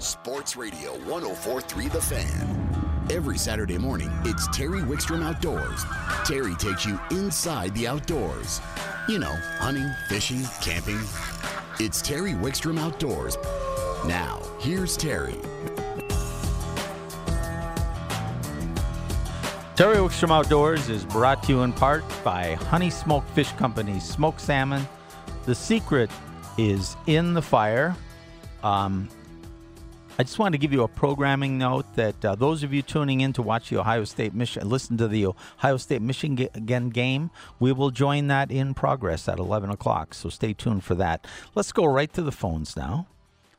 Sports Radio 1043 The Fan. Every Saturday morning, it's Terry Wickstrom Outdoors. Terry takes you inside the outdoors. You know, hunting, fishing, camping. It's Terry Wickstrom Outdoors. Now, here's Terry. Terry Wickstrom Outdoors is brought to you in part by Honey Smoked Fish Company Smoked Salmon. The secret is in the fire. Um, I just wanted to give you a programming note that uh, those of you tuning in to watch the Ohio State Michigan, listen to the Ohio State Michigan again game, we will join that in progress at 11 o'clock. So stay tuned for that. Let's go right to the phones now.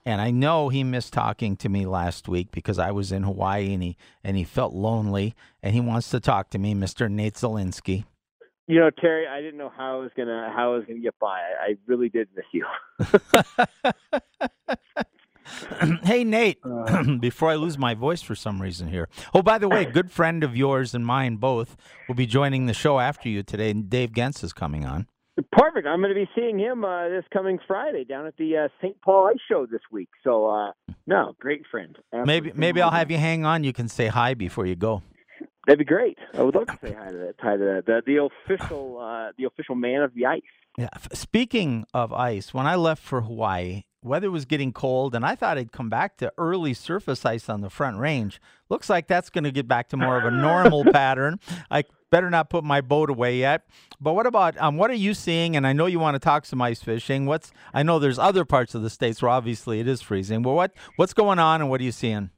And I know he missed talking to me last week because I was in Hawaii and he and he felt lonely and he wants to talk to me, Mr. Nate Zelinsky. You know, Terry, I didn't know how I was gonna how I was gonna get by. I, I really did miss you. hey Nate, uh. before I lose my voice for some reason here. Oh, by the way, good friend of yours and mine both will be joining the show after you today. Dave Genz is coming on. Perfect. I'm going to be seeing him uh, this coming Friday down at the uh, St. Paul Ice Show this week. So, uh, no, great friend. Absolutely. Maybe maybe I'll have you hang on. You can say hi before you go. That'd be great. I would love to say hi to that. Hi to that. The, the official uh, the official man of the ice. Yeah. Speaking of ice, when I left for Hawaii, weather was getting cold, and I thought I'd come back to early surface ice on the front range. Looks like that's going to get back to more of a normal pattern. I better not put my boat away yet. But what about um, what are you seeing? And I know you want to talk some ice fishing. What's I know there's other parts of the states where obviously it is freezing. But what what's going on, and what are you seeing?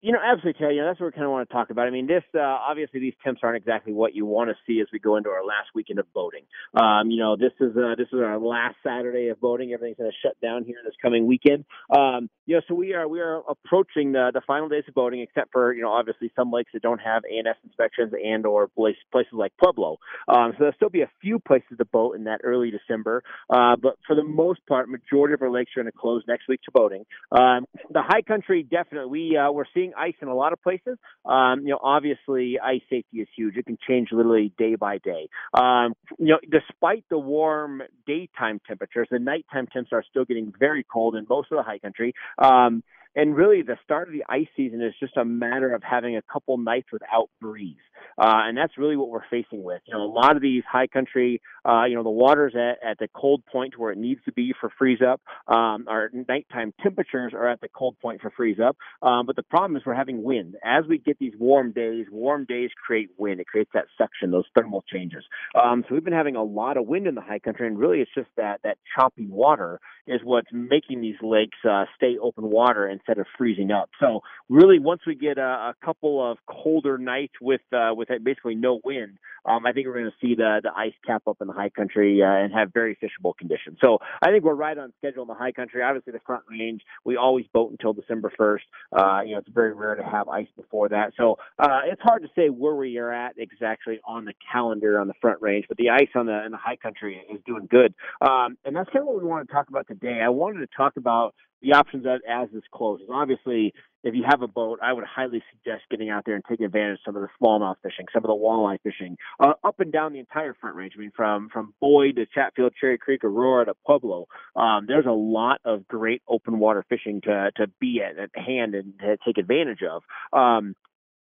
You know, absolutely, Ted. You know, that's what we kind of want to talk about. I mean, this uh, obviously these temps aren't exactly what you want to see as we go into our last weekend of boating. Um, you know, this is uh, this is our last Saturday of boating. Everything's going to shut down here this coming weekend. Um, you know, so we are we are approaching the the final days of boating, except for you know obviously some lakes that don't have ANS inspections and or places like Pueblo. Um, so there'll still be a few places to boat in that early December, uh, but for the most part, majority of our lakes are going to close next week to boating. Um, the high country definitely we uh, we're seeing ice in a lot of places. Um, you know, obviously ice safety is huge. It can change literally day by day. Um, you know, despite the warm daytime temperatures, the nighttime temps are still getting very cold in most of the high country. Um, and really, the start of the ice season is just a matter of having a couple nights without breeze, uh, and that's really what we're facing with. You know, a lot of these high country, uh, you know, the water's at, at the cold point where it needs to be for freeze up. Um, our nighttime temperatures are at the cold point for freeze up, um, but the problem is we're having wind. As we get these warm days, warm days create wind. It creates that suction, those thermal changes. Um, so we've been having a lot of wind in the high country, and really, it's just that that choppy water is what's making these lakes uh, stay open water instead of freezing up. So really, once we get a, a couple of colder nights with uh, with basically no wind, um, I think we're going to see the the ice cap up in the high country uh, and have very fishable conditions. So I think we're right on schedule in the high country. Obviously, the front range we always boat until December first. Uh, you know, it's very rare to have ice before that. So uh, it's hard to say where we are at exactly on the calendar on the front range, but the ice on the in the high country is doing good. Um, and that's kind of what we want to talk about today. I wanted to talk about the options as, as this closes. Obviously, if you have a boat, I would highly suggest getting out there and taking advantage of some of the smallmouth fishing, some of the walleye fishing, uh, up and down the entire front range. I mean, from from Boyd to Chatfield, Cherry Creek, Aurora to Pueblo. Um, there's a lot of great open water fishing to to be at, at hand and to take advantage of. Um,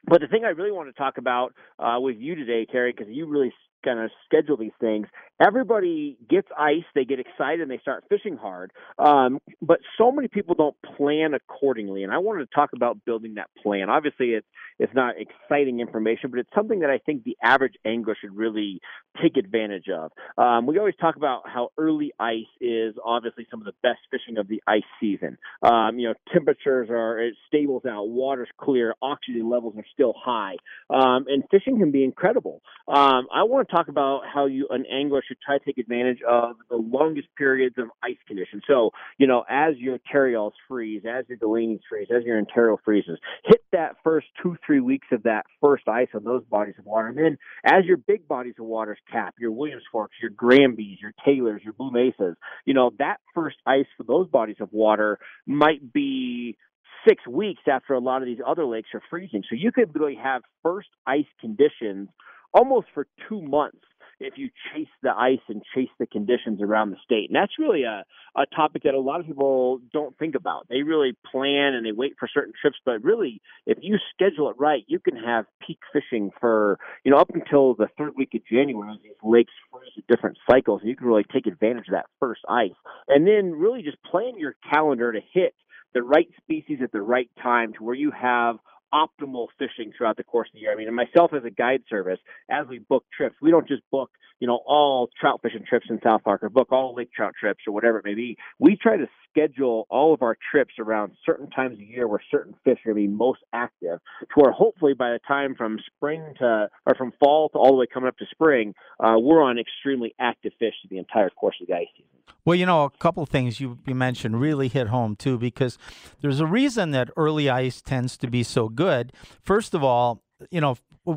but the thing I really want to talk about uh, with you today, Terry, because you really kind of schedule these things. Everybody gets ice, they get excited, and they start fishing hard. Um, but so many people don't plan accordingly, and I wanted to talk about building that plan. Obviously, it's it's not exciting information, but it's something that I think the average angler should really take advantage of. Um, we always talk about how early ice is obviously some of the best fishing of the ice season. Um, you know, temperatures are it stables out, water's clear, oxygen levels are still high, um, and fishing can be incredible. Um, I want to talk about how you an angler should try to take advantage of the longest periods of ice conditions. So, you know, as your Tarryalls freeze, as your Delaney's freeze, as your Ontario freezes, hit that first two, three weeks of that first ice on those bodies of water. And then as your big bodies of waters cap, your Williams Forks, your Granbys, your Taylors, your Blue Mesas, you know, that first ice for those bodies of water might be six weeks after a lot of these other lakes are freezing. So you could really have first ice conditions almost for two months if you chase the ice and chase the conditions around the state. And that's really a, a topic that a lot of people don't think about. They really plan and they wait for certain trips, but really, if you schedule it right, you can have peak fishing for, you know, up until the third week of January these lakes freeze at different cycles. And you can really take advantage of that first ice. And then really just plan your calendar to hit the right species at the right time to where you have optimal fishing throughout the course of the year. I mean, myself as a guide service, as we book trips, we don't just book, you know, all trout fishing trips in South Park or book all lake trout trips or whatever it may be. We try to schedule all of our trips around certain times of year where certain fish are going to be most active to where hopefully by the time from spring to, or from fall to all the way coming up to spring, uh, we're on extremely active fish the entire course of the ice season. Well, you know, a couple things you, you mentioned really hit home too, because there's a reason that early ice tends to be so good. First of all, you know,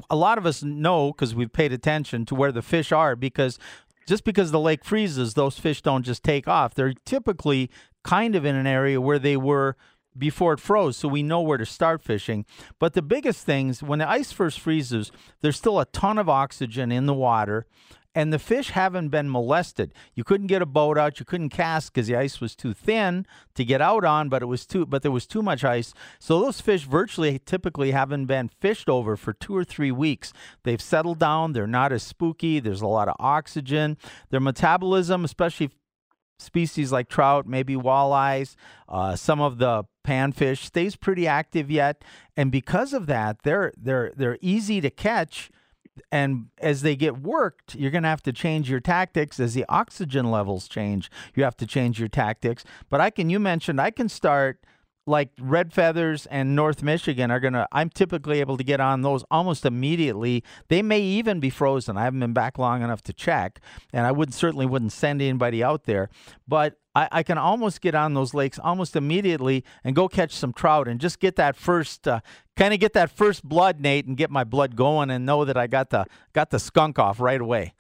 a lot of us know because we've paid attention to where the fish are because just because the lake freezes, those fish don't just take off. They're typically kind of in an area where they were before it froze, so we know where to start fishing. But the biggest things, when the ice first freezes, there's still a ton of oxygen in the water and the fish haven't been molested. You couldn't get a boat out, you couldn't cast because the ice was too thin to get out on, but it was too but there was too much ice. So those fish virtually typically haven't been fished over for 2 or 3 weeks. They've settled down, they're not as spooky, there's a lot of oxygen. Their metabolism, especially species like trout, maybe walleyes, uh, some of the panfish stays pretty active yet, and because of that, they're they're they're easy to catch and as they get worked, you're going to have to change your tactics as the oxygen levels change. You have to change your tactics. But I can, you mentioned, I can start like red feathers and North Michigan are going to, I'm typically able to get on those almost immediately. They may even be frozen. I haven't been back long enough to check, and I would certainly wouldn't send anybody out there. But I, I, can almost get on those lakes almost immediately and go catch some trout and just get that first uh, kind of get that first blood, Nate, and get my blood going and know that I got the got the skunk off right away.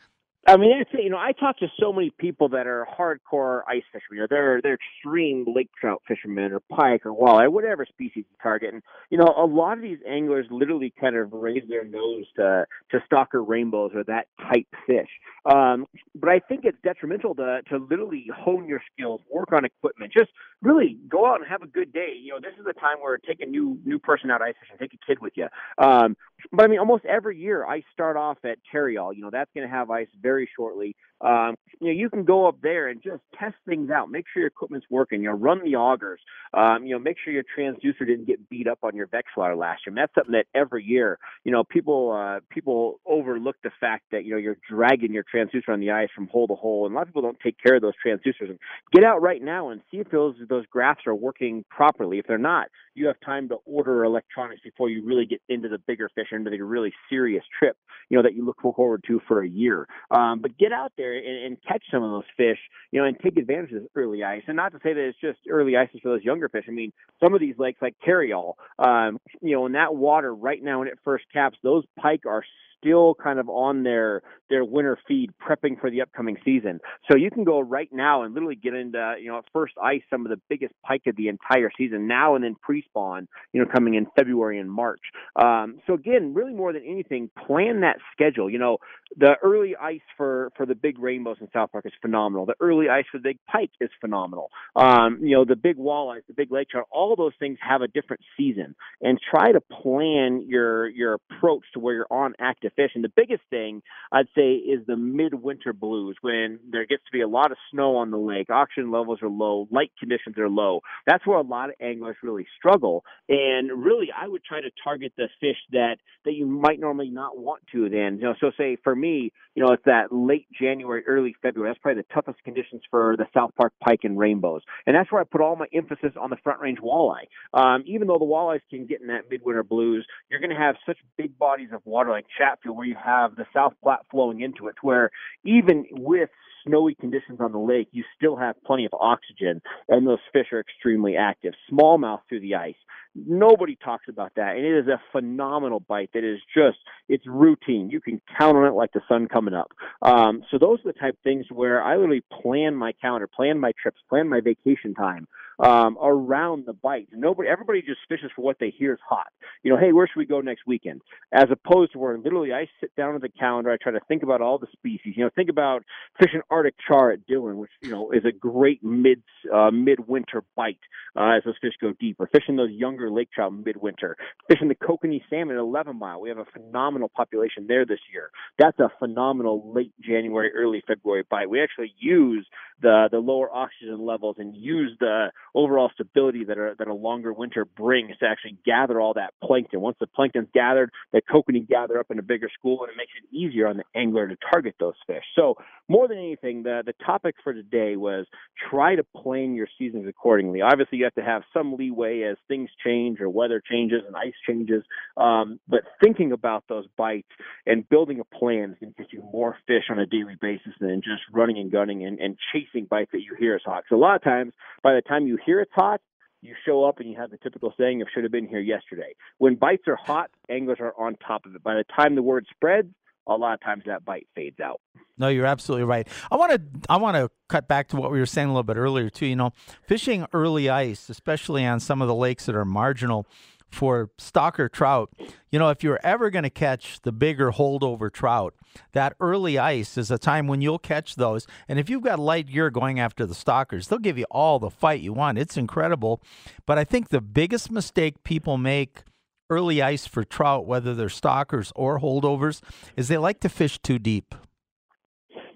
I mean, that's it. You know, I talk to so many people that are hardcore ice fishermen. You know, they're they're extreme lake trout fishermen or pike or walleye, whatever species you target. And you know, a lot of these anglers literally kind of raise their nose to to stalker rainbows or that type fish. Um, but I think it's detrimental to to literally hone your skills, work on equipment, just really go out and have a good day. You know, this is the time where take a new new person out ice fishing, take a kid with you. Um, but I mean, almost every year I start off at Tarryall. You know, that's going to have ice very shortly. Um, you know, you can go up there and just test things out. Make sure your equipment's working. You know, run the augers. Um, you know, make sure your transducer didn't get beat up on your Vexilar last year. That's something that every year, you know, people uh, people overlook the fact that you know you're dragging your transducer on the ice from hole to hole, and a lot of people don't take care of those transducers. And get out right now and see if those those graphs are working properly. If they're not, you have time to order electronics before you really get into the bigger fish, into the really serious trip, you know, that you look forward to for a year. Um, but get out there and, and catch some of those fish, you know, and take advantage of this early ice. And not to say that it's just early ice for those younger fish. I mean, some of these lakes like Tarryall, um, you know, in that water right now when it first caps, those pike are still kind of on their their winter feed, prepping for the upcoming season. So you can go right now and literally get into you know first ice some of the biggest pike of the entire season now and then pre-spawn, you know, coming in February and March. Um, so again, really more than anything, plan that schedule. You know, the early ice for for the big rainbows in South Park is phenomenal. The early ice for the big pike is phenomenal. Um, you know, the big walleyes, the big lake trout, all those things have a different season. And try to plan your your approach to where you're on active fish. And the biggest thing I'd say is the midwinter blues when there gets to be a lot of snow on the lake, oxygen levels are low, light conditions are low. That's where a lot of anglers really struggle. And really, I would try to target the fish that that you might normally not want to. Then, you know, so say for me, you know, it's that late January, early February. That's probably the toughest conditions for the South Park pike and rainbows, and that's where I put all my emphasis on the front range walleye. Um, even though the walleyes can get in that midwinter blues, you're going to have such big bodies of water like Chatfield where you have the South Platte flowing into it, where even with snowy conditions on the lake, you still have plenty of oxygen, and those fish are extremely active. Smallmouth through the ice. Nobody talks about that, and it is a phenomenal bite that is just it's routine. You can count on it like the sun coming up. Um, so those are the type of things where I literally plan my calendar, plan my trips, plan my vacation time um, around the bite. Nobody, everybody just fishes for what they hear is hot. You know, hey, where should we go next weekend? As opposed to where literally I sit down at the calendar, I try to think about all the species. You know, think about fishing Arctic char at Dillon, which you know is a great mid uh, midwinter bite uh, as those fish go deep. Or fishing those younger lake trout midwinter. Fishing the kokanee salmon at 11 mile. We have a phenomenal population there this year. That's a phenomenal late January, early February bite. We actually use the the lower oxygen levels and use the overall stability that a, that a longer winter brings to actually gather all that plankton. Once the plankton's gathered, the kokanee gather up in a bigger school, and it makes it easier on the angler to target those fish. So more than anything, the the topic for today was try to plan your seasons accordingly. Obviously, you have to have some leeway as things change or weather changes and ice changes. Um, but thinking about those bites and building a plan is going to get you more fish on a daily basis than just running and gunning and, and chasing bites that you hear is hot. So a lot of times, by the time you hear it's hot, you show up and you have the typical saying of should have been here yesterday. When bites are hot, anglers are on top of it. By the time the word spreads, a lot of times that bite fades out. No, you're absolutely right. I want to I want to cut back to what we were saying a little bit earlier too. You know, fishing early ice, especially on some of the lakes that are marginal for stalker trout. You know, if you're ever going to catch the bigger holdover trout, that early ice is a time when you'll catch those. And if you've got light gear going after the stalkers, they'll give you all the fight you want. It's incredible. But I think the biggest mistake people make early ice for trout, whether they're stalkers or holdovers, is they like to fish too deep.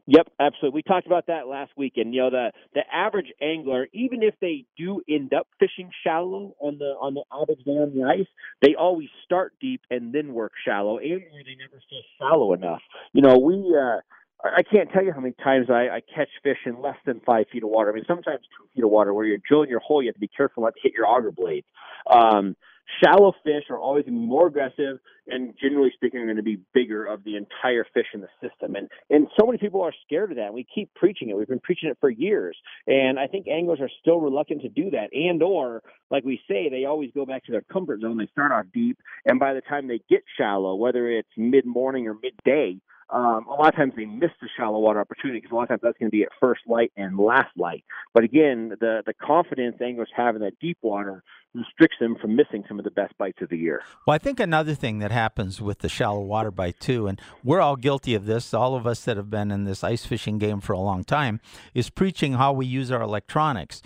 Yep, absolutely. We talked about that last week, and you know the the average angler, even if they do end up fishing shallow on the on the average day on the ice, they always start deep and then work shallow, and or they never fish shallow enough. You know, we uh, I can't tell you how many times I, I catch fish in less than five feet of water. I mean, sometimes two feet of water where you're drilling your hole, you have to be careful not to hit your auger blade. Um, Shallow fish are always more aggressive and generally speaking are going to be bigger of the entire fish in the system. And and so many people are scared of that. We keep preaching it. We've been preaching it for years. And I think anglers are still reluctant to do that. And or like we say, they always go back to their comfort zone. They start off deep and by the time they get shallow, whether it's mid morning or midday, um, a lot of times they miss the shallow water opportunity because a lot of times that's going to be at first light and last light. But again, the the confidence anglers have in that deep water restricts them from missing some of the best bites of the year. Well, I think another thing that happens with the shallow water bite too, and we're all guilty of this, all of us that have been in this ice fishing game for a long time, is preaching how we use our electronics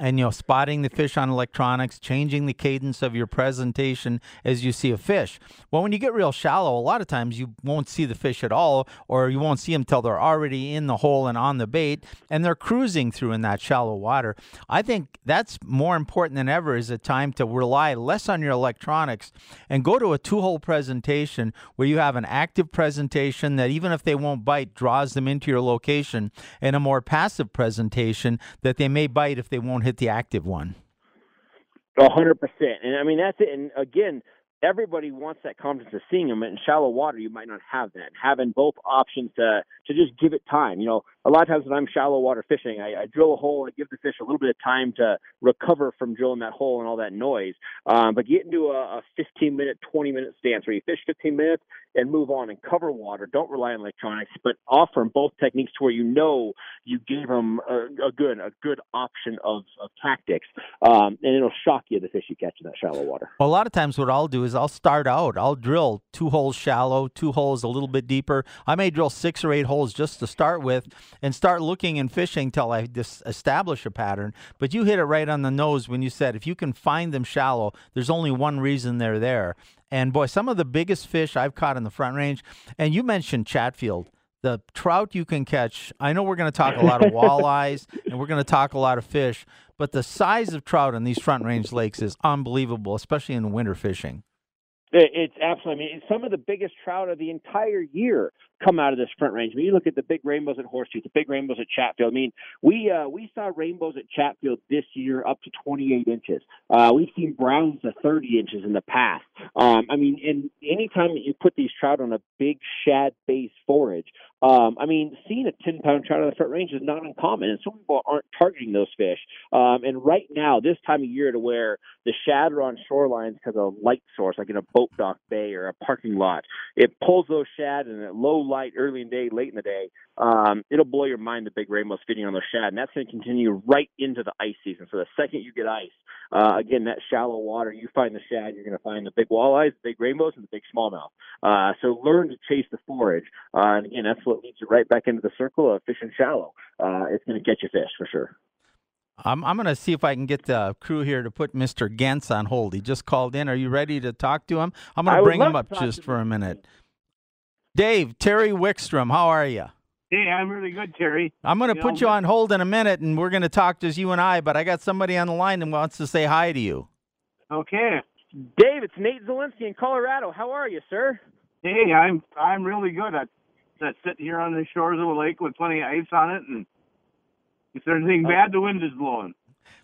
and you know spotting the fish on electronics changing the cadence of your presentation as you see a fish. Well when you get real shallow a lot of times you won't see the fish at all or you won't see them till they're already in the hole and on the bait and they're cruising through in that shallow water. I think that's more important than ever is a time to rely less on your electronics and go to a two hole presentation where you have an active presentation that even if they won't bite draws them into your location and a more passive presentation that they may bite if they won't don't hit the active one. A hundred percent, and I mean that's it. And again, everybody wants that confidence of seeing them. In shallow water, you might not have that. Having both options to to just give it time. You know, a lot of times when I'm shallow water fishing, I, I drill a hole, I give the fish a little bit of time to recover from drilling that hole and all that noise. Um, but get into a, a 15 minute, 20 minute stance where you fish 15 minutes and move on and cover water. Don't rely on electronics, but offer them both techniques to where you know you gave them a, a good a good option of, of tactics, um, and it'll shock you the fish you catch in that shallow water. Well, a lot of times what I'll do is I'll start out. I'll drill two holes shallow, two holes a little bit deeper. I may drill six or eight holes just to start with, and start looking and fishing till I establish a pattern. But you hit it right on the nose when you said if you can find them shallow, there's only one reason they're there, and boy, some of the biggest fish I've caught in the Front Range, and you mentioned Chatfield. The trout you can catch. I know we're going to talk a lot of walleyes and we're going to talk a lot of fish, but the size of trout in these Front Range lakes is unbelievable, especially in winter fishing. It's absolutely. I mean, some of the biggest trout of the entire year come out of this front range. Mean, you look at the big rainbows at Horsetooth, the big rainbows at Chatfield. I mean, we uh, we saw rainbows at Chatfield this year up to 28 inches. Uh, we've seen browns to 30 inches in the past. Um, I mean, and anytime you put these trout on a big shad-based forage, um, I mean, seeing a 10 pound trout on the front range is not uncommon, and some people aren't targeting those fish. Um, and right now, this time of year, to where the shad are on shorelines because of a light source, like in a boat dock bay or a parking lot, it pulls those shad and at low light early in the day, late in the day, um, it'll blow your mind the big rainbows feeding on those shad, and that's going to continue right into the ice season. So the second you get ice, uh, again, that shallow water, you find the shad, you're going to find the big walleyes, the big rainbows, and the big smallmouth. Uh, so learn to chase the forage, uh, and again, that's what leads you right back into the circle of fishing shallow. Uh, it's going to get you fish for sure. I'm, I'm going to see if I can get the crew here to put Mr. Genz on hold. He just called in. Are you ready to talk to him? I'm going to bring him up just for a minute. Dave, Terry Wickstrom, how are you? Hey, I'm really good, Terry. I'm going to put know, you on hold in a minute, and we're going to talk just you and I. But I got somebody on the line that wants to say hi to you. Okay. Dave, it's Nate Zielinski in Colorado. How are you, sir? Hey, I'm I'm really good. I, I sit here on the shores of a lake with plenty of ice on it, and if there's anything bad, the wind is blowing.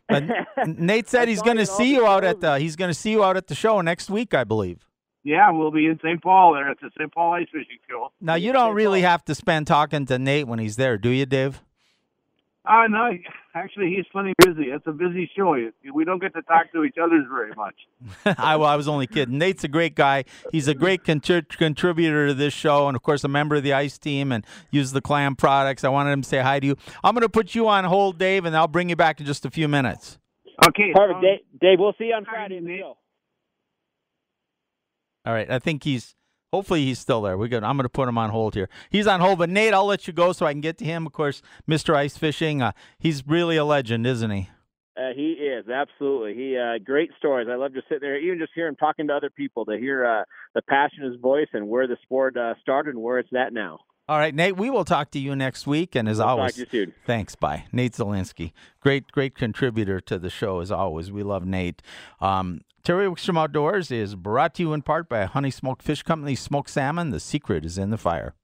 But Nate said he's going to see you out at the. He's going to see you out at the show next week, I believe. Yeah, we'll be in St. Paul there at the St. Paul Ice Fishing Show. Now you don't really have to spend talking to Nate when he's there, do you, Dave? Uh, no, actually, he's plenty busy. It's a busy show. We don't get to talk to each other very much. I, well, I was only kidding. Nate's a great guy. He's a great contri- contributor to this show, and of course, a member of the Ice team and uses the clam products. I wanted him to say hi to you. I'm going to put you on hold, Dave, and I'll bring you back in just a few minutes. Okay. Perfect, um, Dave. Dave, we'll see you on Friday in the Nate. show. All right. I think he's. Hopefully he's still there. We're good. I'm going to put him on hold here. He's on hold, but Nate, I'll let you go so I can get to him. Of course, Mr. Ice Fishing. Uh, he's really a legend, isn't he? Uh, he is absolutely. He uh, great stories. I love just sit there, even just hear him talking to other people, to hear uh, the passion in his voice and where the sport uh, started and where it's at now. All right, Nate. We will talk to you next week, and as We'll always, talk to you soon. Thanks. Bye. Nate Zelinsky, Great, great contributor to the show as always. We love Nate. Um, Terry Wickstrom Outdoors is brought to you in part by Honey Smoked Fish Company. Smoked salmon. The secret is in the fire.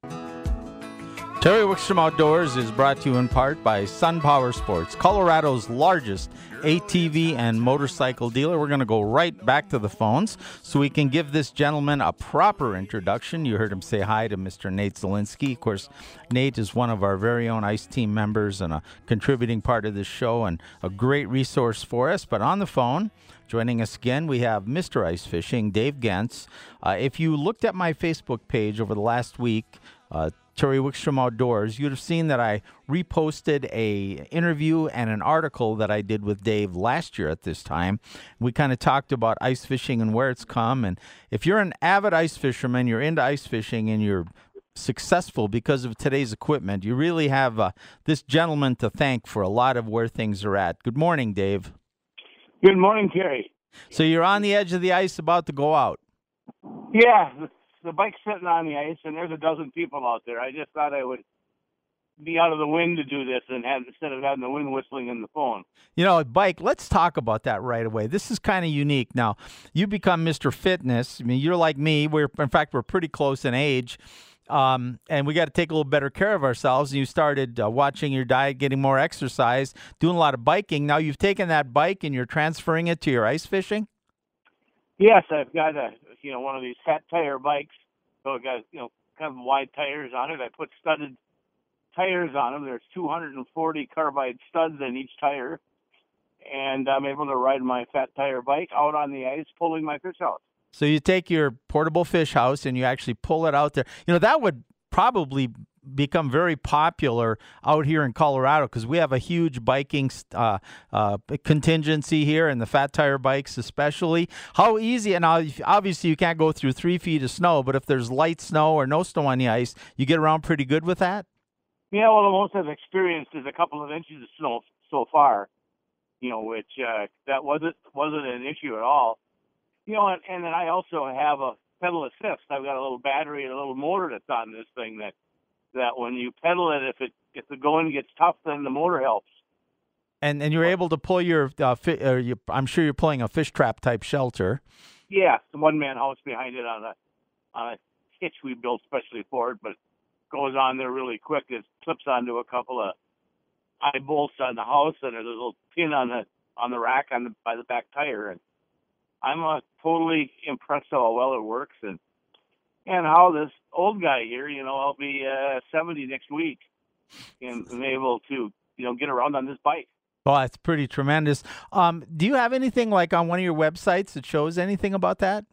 Terry Wickstrom Outdoors is brought to you in part by Sun Power Sports, Colorado's largest ATV and motorcycle dealer. We're going to go right back to the phones so we can give this gentleman a proper introduction. You heard him say hi to Mr. Nate Zielinski. Of course, Nate is one of our very own ICE team members and a contributing part of this show and a great resource for us. But on the phone, Joining us again, we have Mr. Ice Fishing, Dave Genz. Uh, if you looked at my Facebook page over the last week, uh, Terry Wickstrom Outdoors, you'd have seen that I reposted a interview and an article that I did with Dave last year at this time. We kind of talked about ice fishing and where it's come. And if you're an avid ice fisherman, you're into ice fishing, and you're successful because of today's equipment, you really have uh, this gentleman to thank for a lot of where things are at. Good morning, Dave. Good morning, Terry. So you're on the edge of the ice about to go out. Yeah, the, bike's sitting on the ice, and there's a dozen people out there. I just thought I would be out of the wind to do this, and have, instead of having the wind whistling in the phone. You know, bike, let's talk about that right away. This is kind of unique. Now, you become Mr. Fitness. I mean, you're like me. We're in fact, we're pretty close in age. Um, and we got to take a little better care of ourselves. And you started uh, watching your diet, getting more exercise, doing a lot of biking. Now you've taken that bike and you're transferring it to your ice fishing. Yes, I've got a you know one of these fat tire bikes, so I've got you know kind of wide tires on it. I put studded tires on them. There's 240 carbide studs in each tire, and I'm able to ride my fat tire bike out on the ice, pulling my fish out. So you take your portable fish house and you actually pull it out there. You know, that would probably become very popular out here in Colorado because we have a huge biking uh, uh, contingency here and the fat tire bikes especially. How easy, and obviously you can't go through three feet of snow, but if there's light snow or no snow on the ice, you get around pretty good with that? Yeah, well, the most I've experienced is a couple of inches of snow so far. You know, which uh, that wasn't wasn't an issue at all. You know, and, and then I also have a pedal assist. I've got a little battery and a little motor that's on this thing that that when you pedal it, if it if the going gets tough, then the motor helps. And and you're able to pull your, uh, fi- or you, I'm sure you're pulling a fish trap type shelter. Yeah, the one man house behind it on a on a hitch we built specially for it, but it goes on there really quick. It clips onto a couple of eye bolts on the house, and a little pin on the on the rack on the by the back tire, and I'm uh, totally impressed how well it works and and how this old guy here, you know, I'll be uh, 70 next week and, and able to you know get around on this bike. Oh, that's pretty tremendous. Um, do you have anything like on one of your websites that shows anything about that?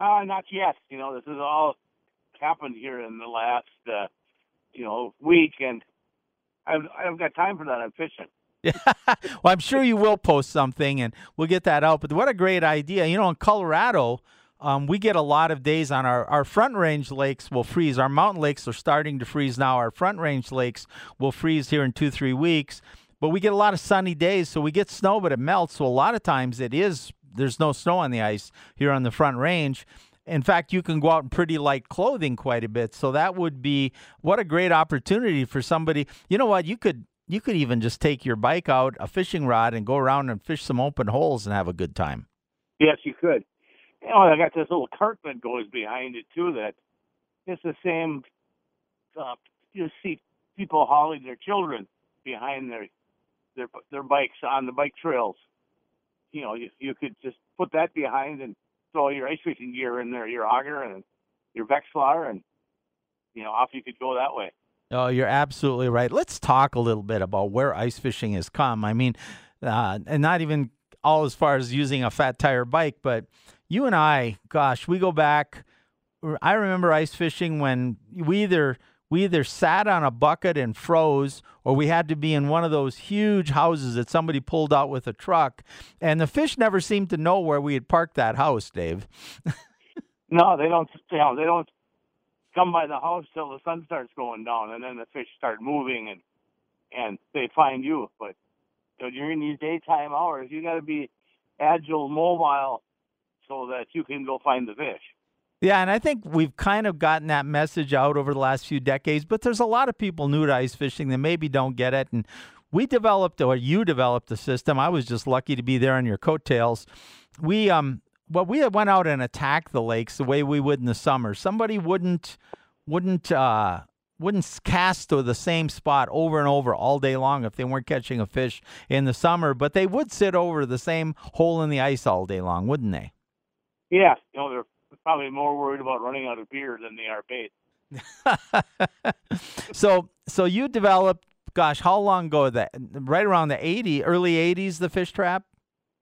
Uh, not yet. You know, this is all happened here in the last uh, you know week, and I've I've got time for that. I'm fishing. Yeah. well, I'm sure you will post something, and we'll get that out. But what a great idea! You know, in Colorado. Um, we get a lot of days on our, our front range lakes will freeze. Our mountain lakes are starting to freeze now. Our front range lakes will freeze here in two, three weeks. But we get a lot of sunny days, so we get snow, but it melts. So a lot of times it is there's no snow on the ice here on the front range. In fact, you can go out in pretty light clothing quite a bit. So that would be what a great opportunity for somebody. You know what? You could you could even just take your bike out, a fishing rod, and go around and fish some open holes and have a good time. Yes, you could. You know, I got this little cart that goes behind it too. That it's the same. Uh, you see people hauling their children behind their their their bikes on the bike trails. You know, you, you could just put that behind and throw your ice fishing gear in there, your auger and your Vexilar, and you know, off you could go that way. Oh, you're absolutely right. Let's talk a little bit about where ice fishing has come. I mean, uh, and not even all as far as using a fat tire bike, but you and I, gosh, we go back. I remember ice fishing when we either we either sat on a bucket and froze or we had to be in one of those huge houses that somebody pulled out with a truck and the fish never seemed to know where we had parked that house dave no they don't you know, they don't come by the house till the sun starts going down and then the fish start moving and and they find you but during these daytime hours you got to be agile mobile so that you can go find the fish yeah, and I think we've kind of gotten that message out over the last few decades, but there's a lot of people new to ice fishing that maybe don't get it. And we developed, or you developed the system. I was just lucky to be there on your coattails. We, um, well, we went out and attacked the lakes the way we would in the summer. Somebody wouldn't, wouldn't, uh, wouldn't cast to the same spot over and over all day long if they weren't catching a fish in the summer, but they would sit over the same hole in the ice all day long, wouldn't they? Yeah, you know, they're probably more worried about running out of beer than they are bait. so, so you developed, gosh, how long ago that? Right around the 80, early 80s, the fish trap.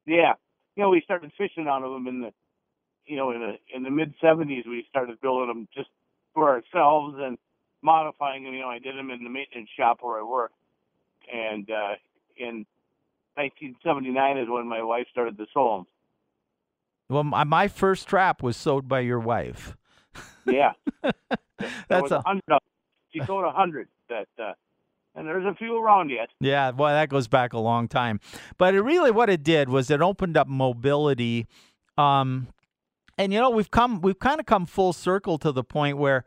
Yeah, you know, we started fishing out of them in the, you know, in the in the mid 70s. We started building them just for ourselves and modifying them. You know, I did them in the maintenance shop where I work, and uh, in 1979 is when my wife started the Solom. Well, my, my first trap was sewed by your wife. Yeah, that's a hundred. She sold a hundred. That uh, and there's a few around yet. Yeah, well, that goes back a long time. But it really, what it did was it opened up mobility. Um, and you know, we've come, we've kind of come full circle to the point where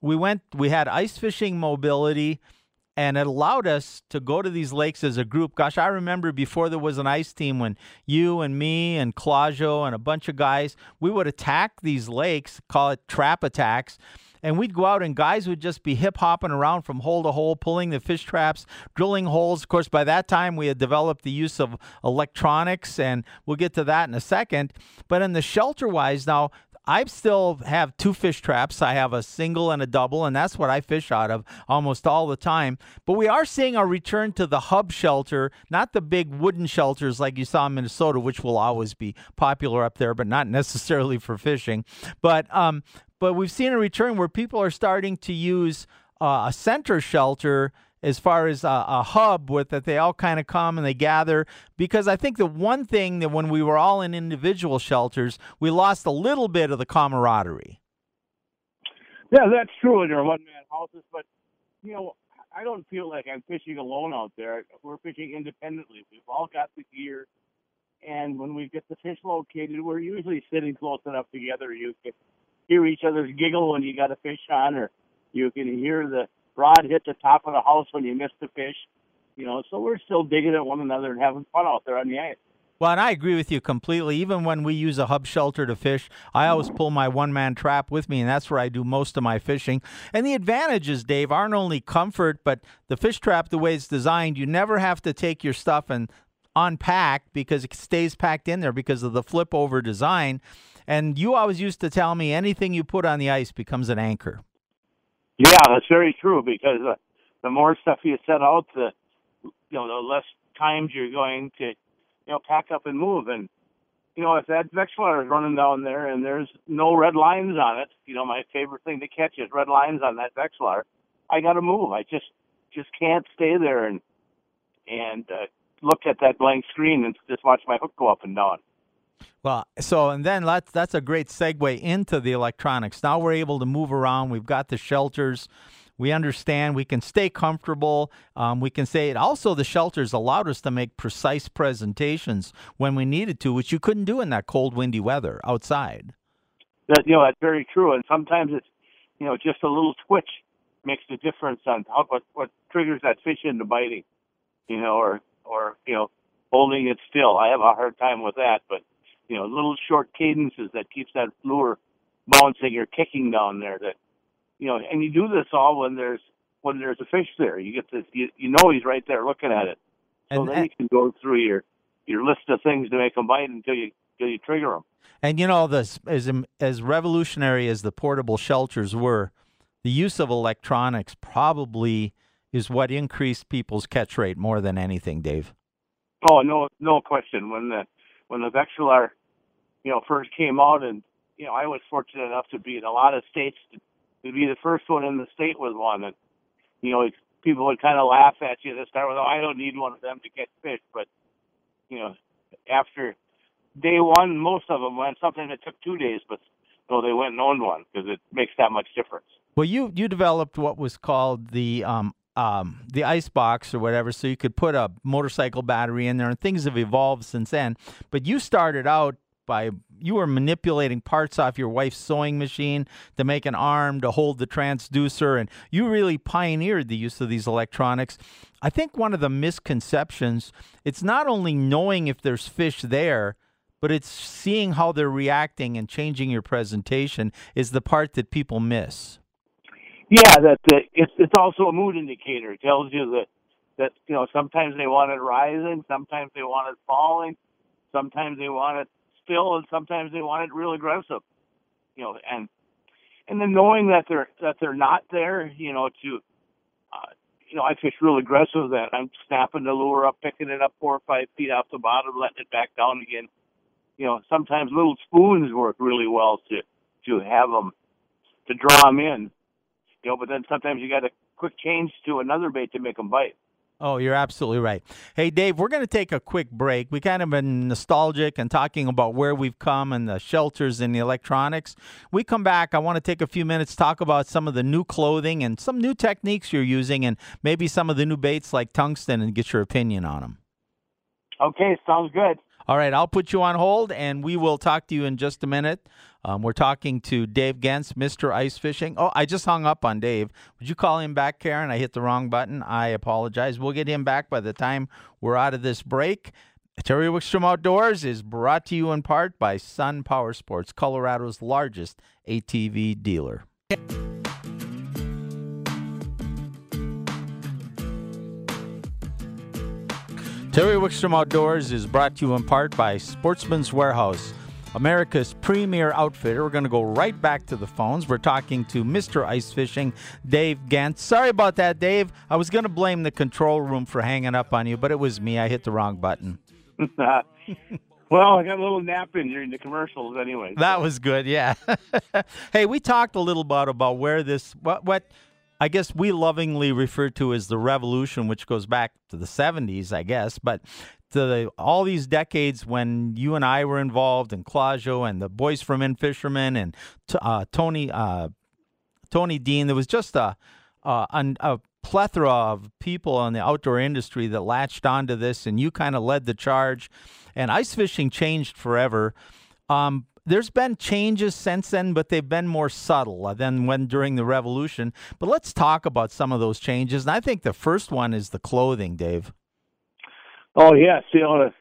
we went, we had ice fishing mobility and it allowed us to go to these lakes as a group. Gosh, I remember before there was an ice team when you and me and Claudio and a bunch of guys, we would attack these lakes, call it trap attacks. And we'd go out and guys would just be hip hopping around from hole to hole, pulling the fish traps, drilling holes. Of course, by that time we had developed the use of electronics, and we'll get to that in a second. But in the shelter wise, now I still have two fish traps. I have a single and a double, and that's what I fish out of almost all the time. But we are seeing a return to the hub shelter, not the big wooden shelters like you saw in Minnesota, which will always be popular up there, but not necessarily for fishing. But um, but we've seen a return where people are starting to use uh, a center shelter as far as a, a hub with that they all kind of come and they gather because I think the one thing that when we were all in individual shelters, we lost a little bit of the camaraderie. Yeah, that's true in our one man houses, but you know, I don't feel like I'm fishing alone out there. We're fishing independently. We've all got the gear, and when we get the fish located, we're usually sitting close enough together you can hear each other's giggle when you got a fish on, or you can hear the rod hit the top of the house when you missed the fish. You know, so we're still digging at one another and having fun out there on the ice. Well, and I agree with you completely. Even when we use a hub shelter to fish, I always pull my one man trap with me, and that's where I do most of my fishing. And the advantages, Dave, aren't only comfort, but the fish trap, the way it's designed, you never have to take your stuff and unpack because it stays packed in there because of the flip over design. And you always used to tell me anything you put on the ice becomes an anchor. Yeah, that's very true because uh, the more stuff you set out, the you know the less times you're going to you know pack up and move. And you know, if that Vexilar is running down there and there's no red lines on it, you know, my favorite thing to catch is red lines on that Vexilar. I got to move. I just just can't stay there and and uh, look at that blank screen and just watch my hook go up and down. Well, so and then that's that's a great segue into the electronics. Now we're able to move around. We've got the shelters. We understand we can stay comfortable. Um, we can say it. Also, the shelters allowed us to make precise presentations when we needed to, which you couldn't do in that cold, windy weather outside. That you know that's very true. And sometimes it's you know just a little twitch makes the difference on how, what what triggers that fish into biting. You know, or or you know holding it still. I have a hard time with that, but you know, little short cadences that keeps that lure bouncing or kicking down there. That you know, and you do this all when there's when there's a fish there. You get this, you, you know, he's right there looking at it. So And- then you can go through your your list of things to make them bite until you until you trigger them. And you know, this as as revolutionary as the portable shelters were, the use of electronics probably is what increased people's catch rate more than anything, Dave. Oh no, no question. When the when the Vexilar, you know, first came out, and you know, I was fortunate enough to be in a lot of states to, to be the first one in the state with one, and you know, people would kind of laugh at you to start with. Oh, I don't need one of them to catch fish, but you know, after day one, most of them went. Sometimes it took two days, but no, they went and owned one because it makes that much difference. Well, you you developed what was called the um, um, the ice box or whatever, so you could put a motorcycle battery in there, and things have evolved since then. But you started out by you were manipulating parts off your wife's sewing machine to make an arm to hold the transducer, and you really pioneered the use of these electronics. I think one of the misconceptions it's not only knowing if there's fish there but it's seeing how they're reacting and changing your presentation is the part that people miss. Yeah, that uh, it's it's also a mood indicator. It tells you that that you know sometimes they want it rising, sometimes they want it falling, sometimes they want it still, and sometimes they want it real aggressive. You know, and and then knowing that they're that they're not there, you know, to uh, you know, I fish real aggressive. That I'm snapping the lure up, picking it up four or five feet off the bottom, letting it back down again. You know, sometimes little spoons work really well to to have them to draw them in you know, but then sometimes you got to quick change to another bait to make them bite. Oh, you're absolutely right. Hey, Dave, we're going to take a quick break. We kind of been nostalgic and talking about where we've come and the shelters and the electronics. We come back. I want to take a few minutes talk about some of the new clothing and some new techniques you're using, and maybe some of the new baits like tungsten, and get your opinion on them. Okay, sounds good. All right, I'll put you on hold, and we will talk to you in just a minute. Um, we're talking to Dave Genz, Mr. Ice Fishing. Oh, I just hung up on Dave. Would you call him back, Karen? I hit the wrong button. I apologize. We'll get him back by the time we're out of this break. Terry Wickstrom Outdoors is brought to you in part by Sun Power Sports, Colorado's largest ATV dealer. Terry Wickstrom Outdoors is brought to you in part by Sportsman's Warehouse, America's premier outfitter. We're going to go right back to the phones. We're talking to Mr. Ice Fishing, Dave Genz. Sorry about that, Dave. I was going to blame the control room for hanging up on you, but it was me. I hit the wrong button. well, I got a little nap in during the commercials anyway. That was good, yeah. hey, we talked a little bit about where this what what I guess we lovingly refer to as the revolution, which goes back to the 70s, I guess, but the, all these decades when you and I were involved, and Claudio and the boys from In Fisherman and uh, Tony uh, Tony Dean, there was just a, a plethora of people in the outdoor industry that latched onto this, and you kind of led the charge. And ice fishing changed forever. Um, there's been changes since then, but they've been more subtle than when during the revolution. But let's talk about some of those changes. And I think the first one is the clothing, Dave. Oh know, the,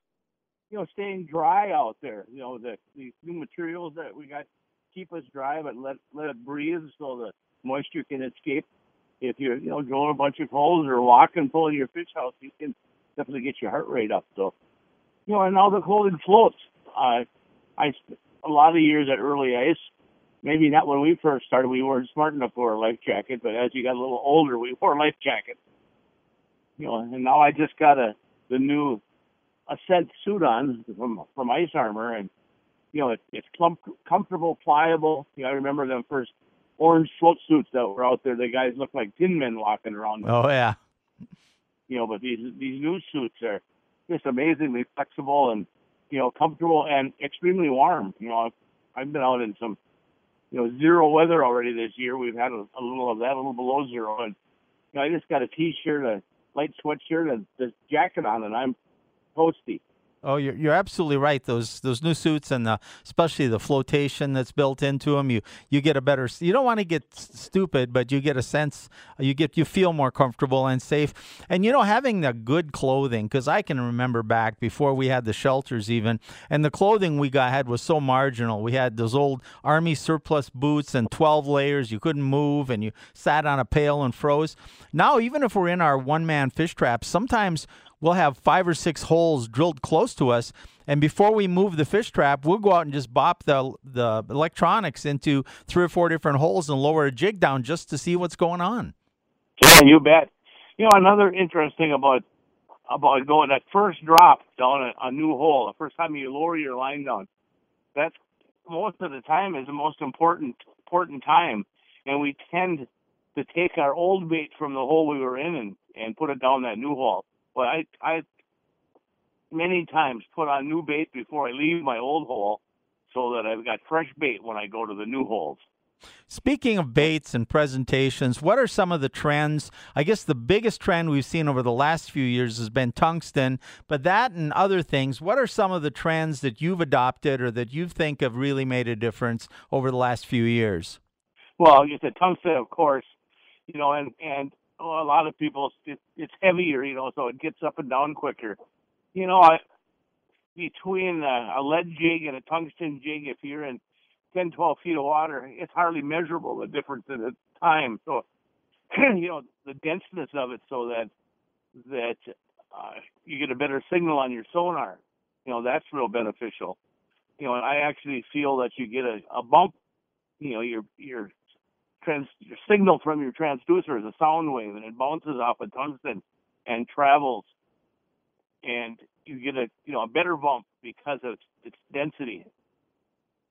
you know, staying dry out there. You know, the these new materials that we got keep us dry, but let let it breathe so the moisture can escape. If you're you know drilling a bunch of holes or walking full of your fish house, you can definitely get your heart rate up. So, you know, and now the clothing floats. Uh, I a lot of years at early ice. Maybe not when we first started. We weren't smart enough for a life jacket, but as you got a little older, we wore life jackets. You know, and now I just got a the new Ascent suit on from from Ice Armor, and you know, it, it's clump, comfortable, pliable. You know, I remember them first orange float suits that were out there. The guys looked like tin men walking around. Oh yeah. You know, but these these new suits are just amazingly flexible and you know comfortable and extremely warm. You know, I've, I've been out in some you know zero weather already this year. We've had a, a little of that, a little below zero, and you know, I just got a t-shirt, a light sweatshirt, and this jacket on, and I'm toasty. Oh, you're, you're absolutely right. Those those new suits and the, especially the flotation that's built into them, you you get a better. You don't want to get stupid, but you get a sense. You get you feel more comfortable and safe. And you know, having the good clothing, because I can remember back before we had the shelters even, and the clothing we got had was so marginal. We had those old army surplus boots and 12 layers. You couldn't move, and you sat on a pail and froze. Now, even if we're in our one man fish traps, sometimes we'll have five or six holes drilled close to us. And before we move the fish trap, we'll go out and just bop the the electronics into three or four different holes and lower a jig down just to see what's going on. Yeah, you bet. You know, another interesting about about going that first drop down a, a new hole, the first time you lower your line down, that's most of the time is the most important important time, and we tend to take our old bait from the hole we were in and and put it down that new hole. But I I many times put on new bait before I leave my old hole, so that I've got fresh bait when I go to the new holes. Speaking of baits and presentations, what are some of the trends? I guess the biggest trend we've seen over the last few years has been tungsten, but that and other things, what are some of the trends that you've adopted or that you think have really made a difference over the last few years? Well, you said tungsten, of course, you know, and and a lot of people it, it's heavier, you know, so it gets up and down quicker. You know, I between a, a lead jig and a tungsten jig, if you're in 10, 12 feet of water, it's hardly measurable the difference in the time. So, you know, the denseness of it, so that that uh, you get a better signal on your sonar. You know, that's real beneficial. You know, and I actually feel that you get a, a bump. You know, your your trans your signal from your transducer is a sound wave, and it bounces off a tungsten and travels, and you get a you know a better bump because of its density.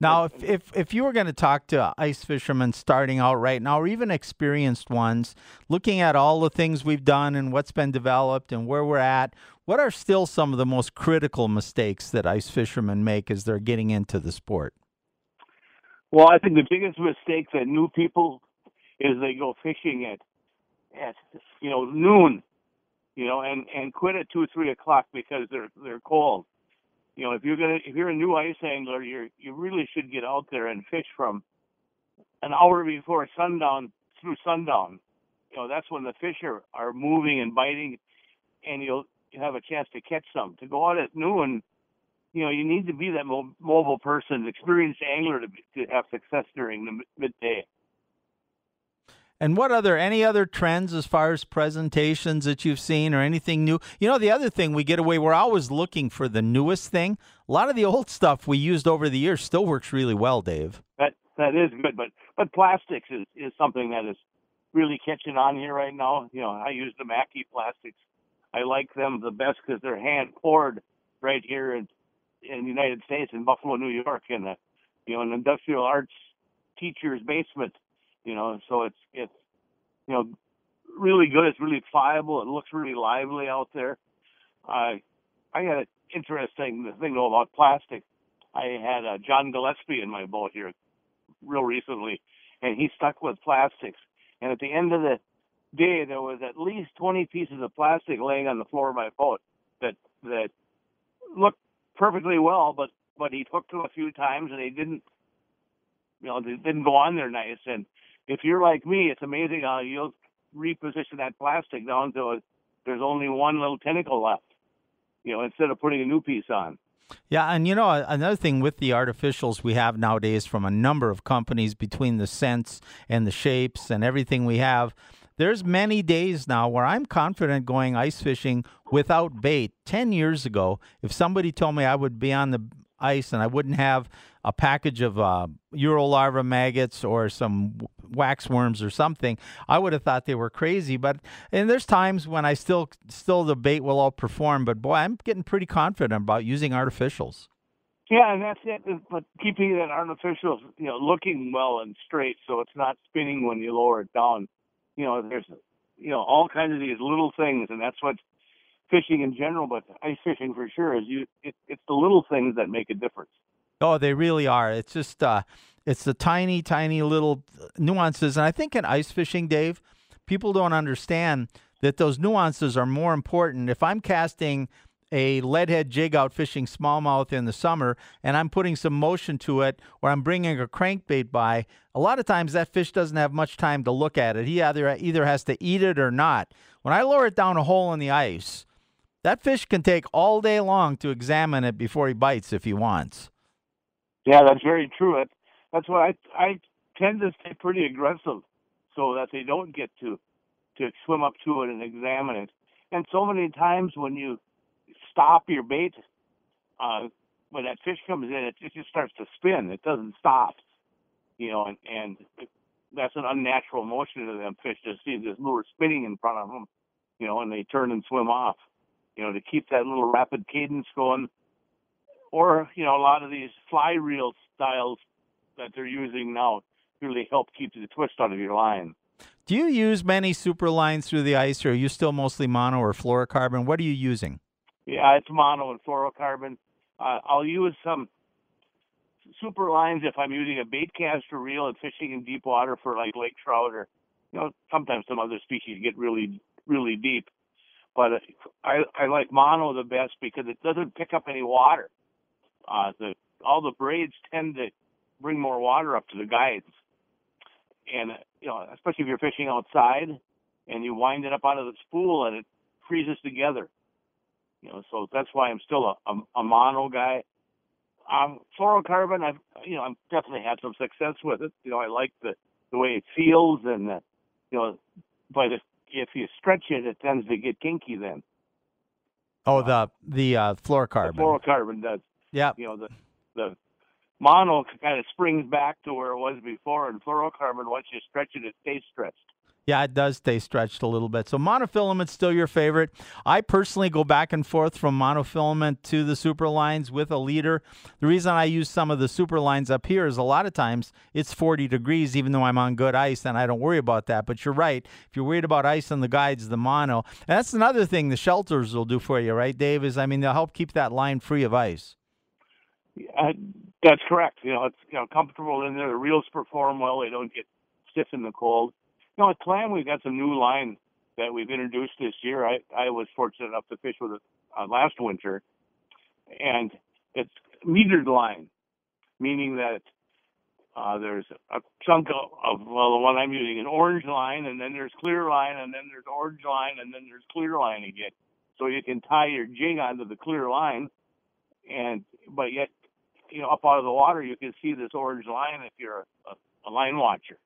Now, if, if, if you were going to talk to ice fishermen starting out right now, or even experienced ones, looking at all the things we've done and what's been developed and where we're at, what are still some of the most critical mistakes that ice fishermen make as they're getting into the sport? Well, I think the biggest mistake that new people is they go fishing at at you know noon, you know, and and quit at two three o'clock because they're they're cold. You know, if you're gonna if you're a new ice angler, you you really should get out there and fish from an hour before sundown through sundown. You know, that's when the fish are, are moving and biting, and you'll you have a chance to catch some. To go out at noon, you know, you need to be that mo- mobile person, experienced angler to, to have success during the midday. And what other any other trends as far as presentations that you've seen or anything new? You know, the other thing we get away, we're always looking for the newest thing. A lot of the old stuff we used over the years still works really well, Dave. That that is good, but but plastics is, is something that is really catching on here right now. You know, I use the Maki plastics. I like them the best because they're hand poured right here in in the United States in Buffalo, New York, in a you know an industrial arts teacher's basement you know, so it's it's you know really good. It's really pliable. It looks really lively out there. I I had an interesting thing though about plastic. I had uh, John Gillespie in my boat here real recently, and he stuck with plastics. And at the end of the day, there was at least 20 pieces of plastic laying on the floor of my boat that that looked perfectly well, but but he hooked them a few times and they didn't, you know, they didn't go on there nice. And if you're like me, it's amazing how you'll reposition that plastic down to a, there's only one little tentacle left, you know, instead of putting a new piece on. Yeah, and you know another thing with the artificials we have nowadays from a number of companies between the scents and the shapes and everything we have, there's many days now where I'm confident going ice fishing without bait. 10 years ago, if somebody told me I would be on the ice and I wouldn't have a package of uh, Eurolarva maggots or some wax worms or something, I would have thought they were crazy. But and there's times when I still still the bait will outperform. But boy, I'm getting pretty confident about using artificials. Yeah, and that's it. But keeping that artificial, you know, looking well and straight, so it's not spinning when you lower it down. You know, there's, you know, all kinds of these little things, and that's what fishing in general, but ice fishing for sure is you. It, it's the little things that make a difference. Oh, they really are. It's just, uh, it's the tiny, tiny little nuances, and I think in ice fishing, Dave, people don't understand that those nuances are more important. If I'm casting a leadhead jig out fishing smallmouth in the summer and I'm putting some motion to it or I'm bringing a crankbait by, a lot of times that fish doesn't have much time to look at it. He either either has to eat it or not. When I lower it down a hole in the ice, that fish can take all day long to examine it before he bites if he wants. Yeah, that's very true. That's why I I tend to stay pretty aggressive so that they don't get to to swim up to it and examine it. And so many times when you stop your bait, uh, when that fish comes in, it, just starts to spin. It doesn't stop, you know, and, and that's an unnatural motion to them fish to see this lure spinning in front of them, you know, and they turn and swim off, you know, to keep that little rapid cadence going. Or, you know, a lot of these fly reel styles that they're using now really help keep the twist out of your line. Do you use many super lines through the ice, or are you still mostly mono or fluorocarbon? What are you using? Yeah, it's mono and fluorocarbon. Uh, I'll use some super lines if I'm using a bait caster reel and fishing in deep water for like lake trout or, you know, sometimes some other species get really, really deep. But I I like mono the best because it doesn't pick up any water. Uh, the all the braids tend to bring more water up to the guides, and you know, especially if you're fishing outside and you wind it up out of the spool and it freezes together. You know, so that's why I'm still a, a, a mono guy. Um, fluorocarbon, I've you know, I've definitely had some success with it. You know, I like the the way it feels, and the, you know, but if if you stretch it, it tends to get kinky then. Oh, the the uh, fluorocarbon. The fluorocarbon does. Yeah. You know, the the mono kind of springs back to where it was before, and fluorocarbon, once you stretch it, it stays stretched. Yeah, it does stay stretched a little bit. So monofilament's still your favorite. I personally go back and forth from monofilament to the super lines with a leader. The reason I use some of the super lines up here is a lot of times it's 40 degrees, even though I'm on good ice, and I don't worry about that. But you're right. If you're worried about ice on the guides, the mono. And that's another thing the shelters will do for you, right, Dave? Is I mean they'll help keep that line free of ice. Uh, that's correct. You know, it's you know comfortable in there. The reels perform well. They don't get stiff in the cold. Know, at Clam we've got some new line that we've introduced this year. I I was fortunate enough to fish with it uh, last winter, and it's metered line, meaning that uh, there's a chunk of, of well the one I'm using an orange line, and then there's clear line, and then there's orange line, and then there's clear line again. So you can tie your jig onto the clear line, and but yet you know, up out of the water, you can see this orange line if you're a, a line watcher.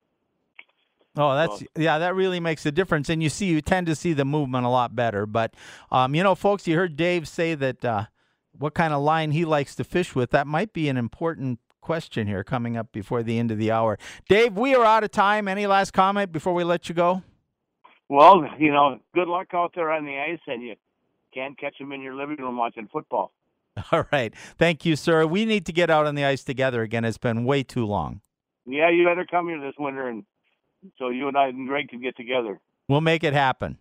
Oh, that's so, yeah, that really makes a difference, and you see, you tend to see the movement a lot better. But, um, you know, folks, you heard Dave say that uh, what kind of line he likes to fish with. That might be an important question here coming up before the end of the hour. Dave, we are out of time. Any last comment before we let you go? Well, you know, good luck out there on the ice, and you can't catch them in your living room watching football. All right. Thank you, sir. We need to get out on the ice together again. It's been way too long. Yeah, you better come here this winter, and so you and I and Greg can get together. We'll make it happen.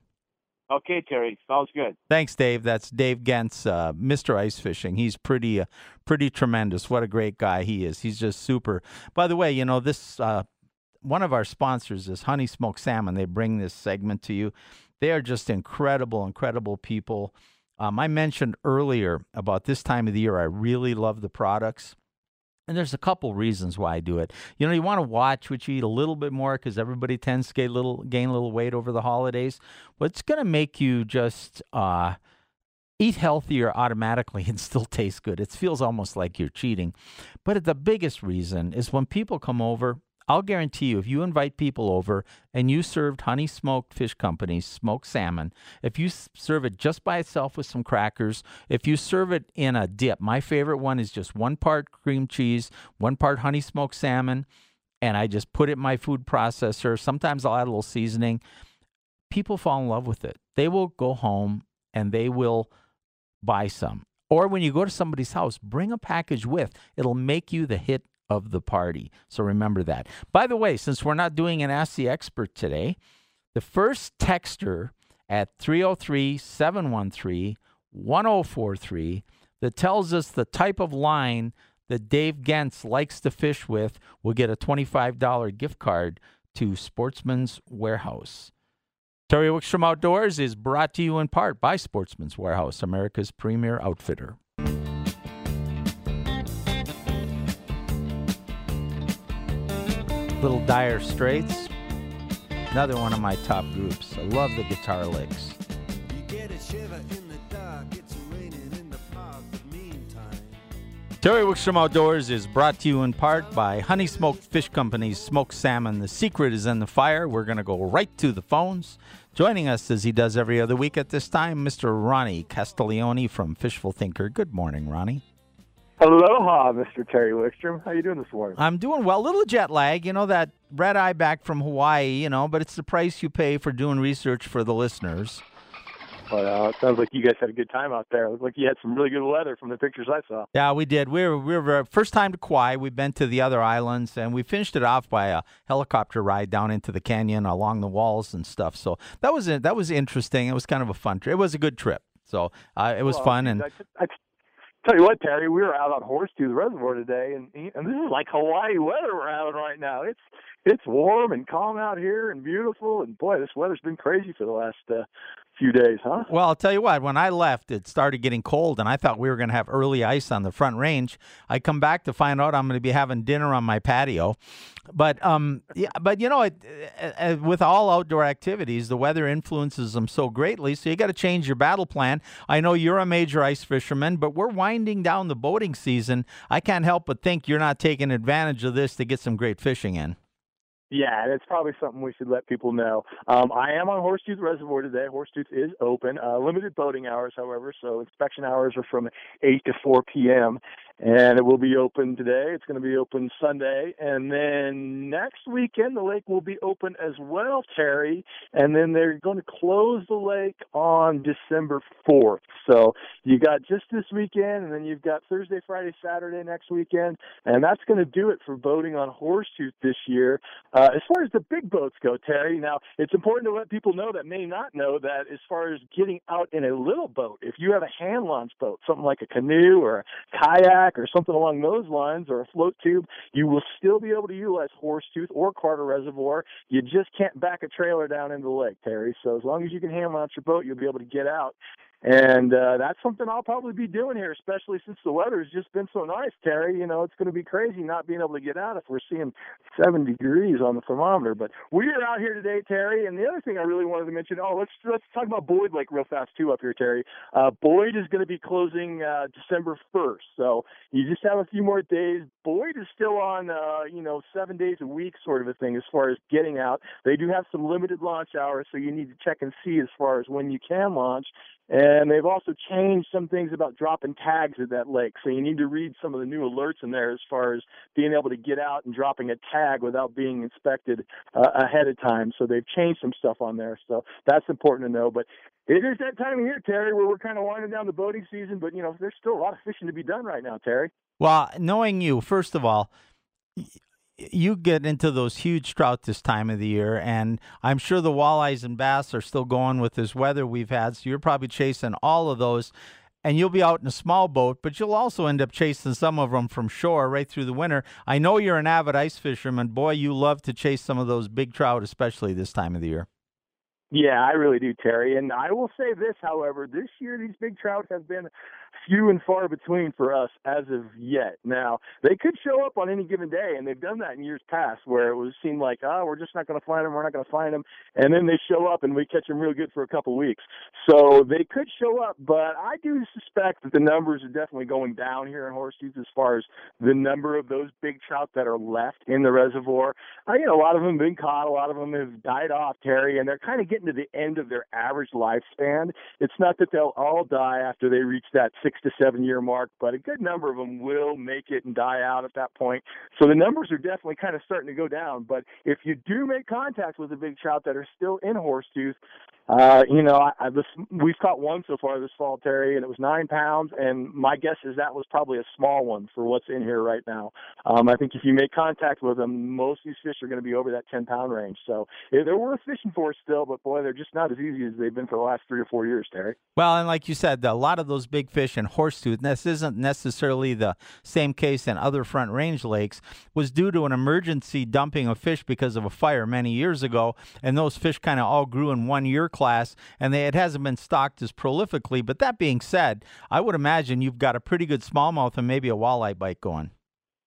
Okay, Terry. Sounds good. Thanks, Dave. That's Dave Genz, uh, Mr. Ice Fishing. He's pretty, uh, pretty tremendous. What a great guy he is. He's just super. By the way, you know this. Uh, one of our sponsors is Honey Smoked Salmon. They bring this segment to you. They are just incredible, incredible people. Um, I mentioned earlier about this time of the year, I really love the products. And there's a couple reasons why I do it. You know, you want to watch what you eat a little bit more because everybody tends to gain a little, gain a little weight over the holidays. But it's going to make you just uh, eat healthier automatically and still taste good. It feels almost like you're cheating. But the biggest reason is when people come over I'll guarantee you, if you invite people over and you served Honey Smoked Fish Company's smoked salmon, if you serve it just by itself with some crackers, if you serve it in a dip, my favorite one is just one part cream cheese, one part honey smoked salmon, and I just put it in my food processor. Sometimes I'll add a little seasoning. People fall in love with it. They will go home and they will buy some Or when you go to somebody's house, bring a package with. It'll make you the hit of the party. So remember that. By the way, since we're not doing an Ask the Expert today, the first texter at 303 713 1043 that tells us the type of line that Dave Genz likes to fish with will get a $25 gift card to Sportsman's Warehouse. Terry Wickstrom Outdoors is brought to you in part by Sportsman's Warehouse, America's premier outfitter. Little Dire Straits, another one of my top groups. I love the guitar licks. Terry Wickstrom Outdoors is brought to you in part by Honey Smoked Fish Company's smoked salmon. The secret is in the fire. We're going to go right to the phones. Joining us as he does every other week at this time, Mr. Ronnie Castiglione from Fishful Thinker. Good morning, Ronnie. Aloha, Mr. Terry Wickstrom. How you doing this morning? I'm doing well. A little jet lag, you know, that red eye back from Hawaii, you know, but it's the price you pay for doing research for the listeners. But uh, it sounds like you guys had a good time out there. It looked like you had some really good weather from the pictures I saw. Yeah, we did. We were we were first time to Kauai. We've been to the other islands, and we finished it off by a helicopter ride down into the canyon along the walls and stuff. So that was that was interesting. It was kind of a fun trip. It was a good trip. So uh, it was well, fun. And I, I, tell you what, Terry, we were out on Horsetooth Reservoir today, and and this is like Hawaii weather we're having right now. It's it's warm and calm out here and beautiful, and boy, this weather's been crazy for the last uh, few days, huh? Well, I'll tell you what, when I left, it started getting cold, and I thought we were going to have early ice on the front range. I come back to find out I'm going to be having dinner on my patio. But um, yeah, but you know, it, uh, with all outdoor activities, the weather influences them so greatly. So you got to change your battle plan. I know you're a major ice fisherman, but we're winding down the boating season. I can't help but think you're not taking advantage of this to get some great fishing in. Yeah, that's probably something we should let people know. Um, I am on Horsetooth Reservoir today. Horsetooth is open. Uh, limited boating hours, however, so inspection hours are from 8 to 4 p.m and it will be open today. It's going to be open Sunday, and then next weekend the lake will be open as well, Terry. And then they're going to close the lake on December fourth. So you got just this weekend, and then you've got Thursday, Friday, Saturday next weekend, and that's going to do it for boating on Horsetooth this year. Uh, as far as the big boats go, Terry, now it's important to let people know that may not know that as far as getting out in a little boat, if you have a hand launch boat, something like a canoe or a kayak or something along those lines or a float tube, you will still be able to utilize Horsetooth or Carter Reservoir. You just can't back a trailer down into the lake, Terry. So as long as you can hand out your boat, you'll be able to get out and uh, that's something I'll probably be doing here, especially since the weather's just been so nice, Terry. You know, it's going to be crazy not being able to get out if we're seeing seven degrees on the thermometer. But we are out here today, Terry. And the other thing I really wanted to mention, oh, let's let's talk about Boyd Lake real fast too up here, Terry. Uh, Boyd is going to be closing uh, December first, so you just have a few more days. Boyd is still on, uh, you know, seven days a week sort of a thing as far as getting out. They do have some limited launch hours, so you need to check and see as far as when you can launch. And they've also changed some things about dropping tags at that lake. So you need to read some of the new alerts in there as far as being able to get out and dropping a tag without being inspected uh, ahead of time. So they've changed some stuff on there. So that's important to know. But it is that time of year, Terry, where we're kind of winding down the boating season. But, you know, there's still a lot of fishing to be done right now, Terry. Well, knowing you, first of all, you get into those huge trout this time of the year, and I'm sure the walleyes and bass are still going with this weather we've had. So you're probably chasing all of those, and you'll be out in a small boat, but you'll also end up chasing some of them from shore right through the winter. I know you're an avid ice fisherman. Boy, you love to chase some of those big trout, especially this time of the year. Yeah, I really do, Terry. And I will say this, however, this year these big trout have been few and far between for us as of yet. Now, they could show up on any given day, and they've done that in years past where it was seemed like, oh, we're just not going to find them, we're not going to find them, and then they show up and we catch them real good for a couple weeks. So they could show up, but I do suspect that the numbers are definitely going down here in Horsetooth as far as the number of those big trout that are left in the reservoir. I, you know, a lot of them have been caught, a lot of them have died off, Terry, and they're kind of getting to the end of their average lifespan. It's not that they'll all die after they reach that six to seven year mark, but a good number of them will make it and die out at that point. So the numbers are definitely kind of starting to go down. But if you do make contact with the big trout that are still in Horsetooth, Uh, you know, I, I, this, we've caught one so far this fall, Terry, and it was nine pounds. And my guess is that was probably a small one for what's in here right now. Um, I think if you make contact with them, most of these fish are going to be over that 10 pound range. So yeah, they're worth fishing for still, but boy, they're just not as easy as they've been for the last three or four years, Terry. Well, and like you said, a lot of those big fish in Horsetooth, this isn't necessarily the same case in other front range lakes, was due to an emergency dumping of fish because of a fire many years ago. And those fish kind of all grew in one year class, and they, it hasn't been stocked as prolifically. But that being said, I would imagine you've got a pretty good smallmouth and maybe a walleye bite going.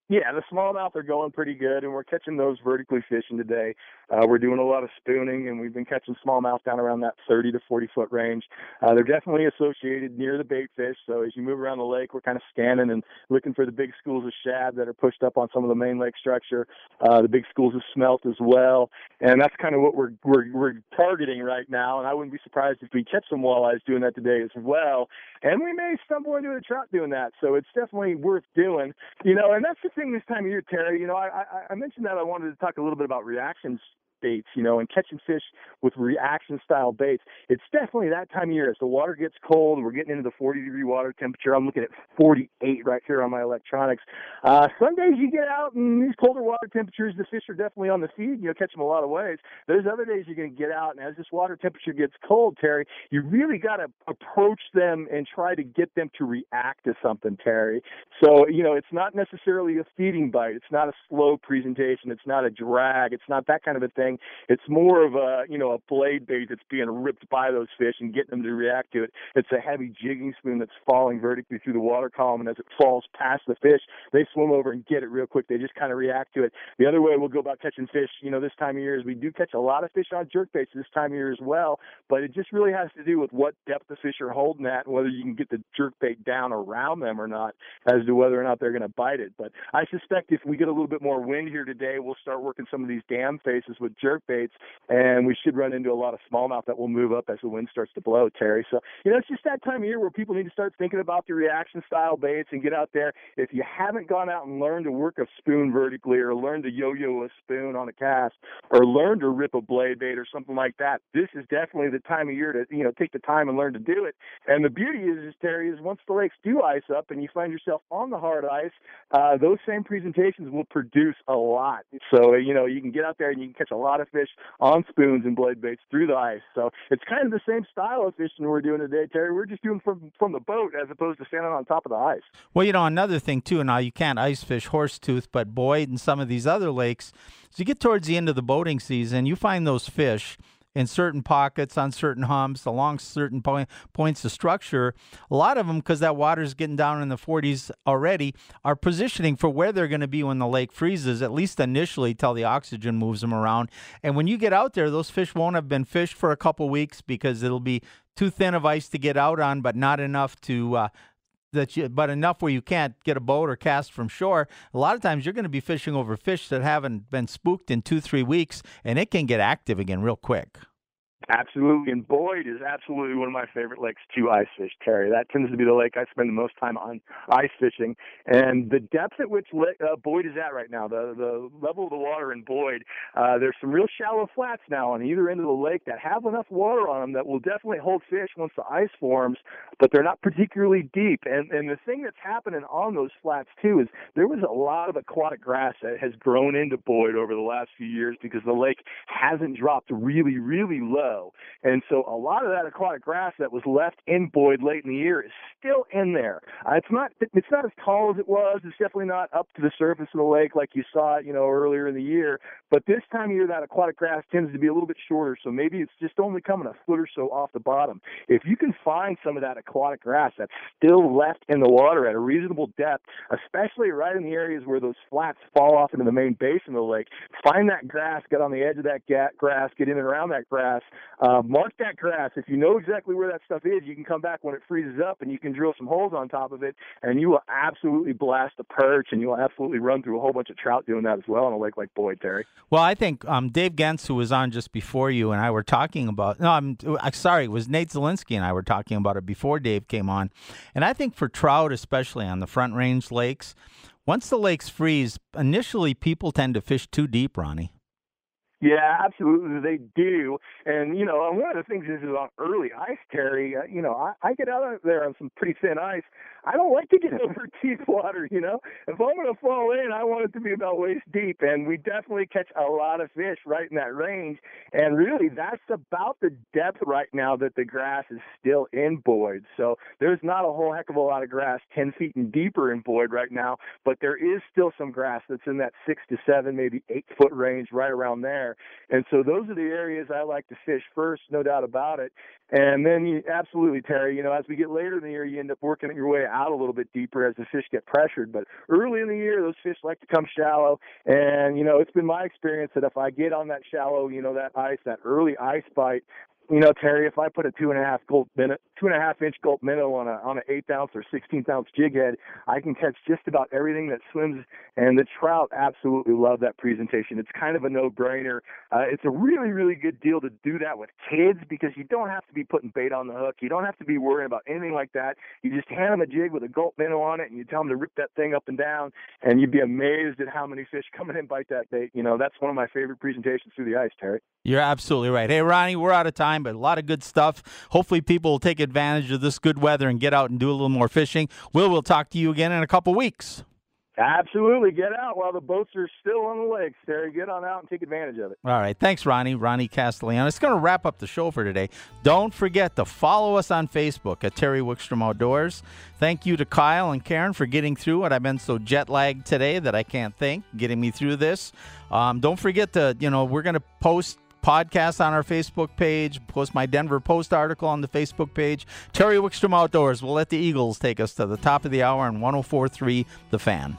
Yeah, the smallmouth are going pretty good, and we're catching those vertically fishing today. Uh, we're doing a lot of spooning, and we've been catching smallmouth down around that 30 to 40 foot range. Uh, they're definitely associated near the bait fish, so as you move around the lake, we're kind of scanning and looking for the big schools of shad that are pushed up on some of the main lake structure, uh, the big schools of smelt as well, and that's kind of what we're we're we're targeting right now. And I wouldn't be surprised if we catch some walleyes doing that today as well, and we may stumble into a trout doing that. So it's definitely worth doing, you know. And that's the thing this time of year, Terry. You know, I, I, I mentioned that I wanted to talk a little bit about reactions baits, you know, and catching fish with reaction style baits. It's definitely that time of year as the water gets cold. We're getting into the 40 degree water temperature. I'm looking at 48 right here on my electronics. Uh, some days you get out and these colder water temperatures, the fish are definitely on the feed. And you'll catch them a lot of ways. There's other days you're going to get out, and as this water temperature gets cold, Terry, you really got to approach them and try to get them to react to something, Terry. So, you know, it's not necessarily a feeding bite. It's not a slow presentation. It's not a drag. It's not that kind of a thing. It's more of a you know a blade bait that's being ripped by those fish and getting them to react to it. It's a heavy jigging spoon that's falling vertically through the water column, and as it falls past the fish, they swim over and get it real quick. They just kind of react to it. The other way we'll go about catching fish, you know, this time of year is we do catch a lot of fish on jerk baits this time of year as well, but it just really has to do with what depth the fish are holding at and whether you can get the jerk bait down around them or not as to whether or not they're going to bite it. But I suspect if we get a little bit more wind here today, we'll start working some of these dam faces with jerk baits, and we should run into a lot of smallmouth that will move up as the wind starts to blow, Terry. So, you know, it's just that time of year where people need to start thinking about the reaction style baits and get out there. If you haven't gone out and learned to work a spoon vertically or learned to yo-yo a spoon on a cast or learned to rip a blade bait or something like that, this is definitely the time of year to, you know, take the time and learn to do it. And the beauty is, is Terry, is once the lakes do ice up and you find yourself on the hard ice, uh, those same presentations will produce a lot. So, you know, you can get out there and you can catch a lot of fish on spoons and blade baits through the ice. So it's kind of the same style of fishing we're doing today, Terry. We're just doing from from the boat as opposed to standing on top of the ice. Well, you know, another thing too. Now you can't ice fish Horsetooth, but Boyd and some of these other lakes. As you get towards the end of the boating season, you find those fish in certain pockets, on certain humps, along certain point, points of structure. A lot of them, because that water is getting down in the 40s already, are positioning for where they're going to be when the lake freezes, at least initially, till the oxygen moves them around. And when you get out there, those fish won't have been fished for a couple weeks because it'll be too thin of ice to get out on, but not enough to uh, that you, but enough where you can't get a boat or cast from shore. A lot of times you're going to be fishing over fish that haven't been spooked in two, three weeks, and it can get active again real quick. Absolutely, and Boyd is absolutely one of my favorite lakes to ice fish, Terry. That tends to be the lake I spend the most time on ice fishing, and the depth at which uh, Boyd is at right now, the the level of the water in Boyd, uh, there's some real shallow flats now on either end of the lake that have enough water on them that will definitely hold fish once the ice forms, but they're not particularly deep. And and the thing that's happening on those flats too is there was a lot of aquatic grass that has grown into Boyd over the last few years because the lake hasn't dropped really really low and so a lot of that aquatic grass that was left in Boyd late in the year is still in there. Uh, it's not it's not as tall as it was. It's definitely not up to the surface of the lake like you saw it, you know, earlier in the year. But this time of year, that aquatic grass tends to be a little bit shorter. So maybe it's just only coming a foot or so off the bottom. If you can find some of that aquatic grass that's still left in the water at a reasonable depth, especially right in the areas where those flats fall off into the main basin of the lake, find that grass, get on the edge of that grass, get in and around that grass, uh, mark that grass. If you know exactly where that stuff is, you can come back when it freezes up and you can drill some holes on top of it, and you will absolutely blast a perch, and you will absolutely run through a whole bunch of trout doing that as well on a lake like Boyd, Terry. Well, I think um, Dave Genz, who was on just before you and I were talking about, no, I'm, I'm sorry, it was Nate Zielinski and I were talking about it before Dave came on. And I think for trout, especially on the front range lakes, once the lakes freeze, initially people tend to fish too deep, Ronnie. Yeah, absolutely, they do. And you know, one of the things is on early ice, Terry. Uh, you know, I, I get out there on some pretty thin ice. I don't like to get over deep water. You know, if I'm going to fall in, I want it to be about waist deep. And we definitely catch a lot of fish right in that range. And really, that's about the depth right now that the grass is still in Boyd. So there's not a whole heck of a lot of grass 10 feet and deeper in Boyd right now, but there is still some grass that's in that six to seven, maybe eight foot range, right around there. And so those are the areas I like to fish first, no doubt about it. And then you absolutely, Terry, you know, as we get later in the year, you end up working your way out a little bit deeper as the fish get pressured. But early in the year, those fish like to come shallow. And, you know, it's been my experience that if I get on that shallow, you know, that ice, that early ice bite, you know, Terry, if I put a two and a half gold minute, two and a half inch gold minnow on a on an eighth ounce or sixteenth ounce jig head, I can catch just about everything that swims. And the trout absolutely love that presentation. It's kind of a no brainer. Uh, it's a really really good deal to do that with kids because you don't have to be putting bait on the hook. You don't have to be worrying about anything like that. You just hand them a jig with a gold minnow on it, and you tell them to rip that thing up and down, and you'd be amazed at how many fish come in and bite that bait. You know, that's one of my favorite presentations through the ice, Terry. You're absolutely right. Hey, Ronnie, we're out of time, but a lot of good stuff. Hopefully, people will take advantage of this good weather and get out and do a little more fishing. Will, we'll talk to you again in a couple weeks. Absolutely. Get out while the boats are still on the lakes, Terry. Get on out and take advantage of it. All right. Thanks, Ronnie. Ronnie Castellano. It's going to wrap up the show for today. Don't forget to follow us on Facebook at Terry Wickstrom Outdoors. Thank you to Kyle and Karen for getting through it. I've been so jet lagged today that I can't think, getting me through this. Um, don't forget to, you know, we're going to post podcast on our Facebook page, post my Denver Post article on the Facebook page. Terry Wickstrom Outdoors will let the Eagles take us to the top of the hour on 1043 The Fan.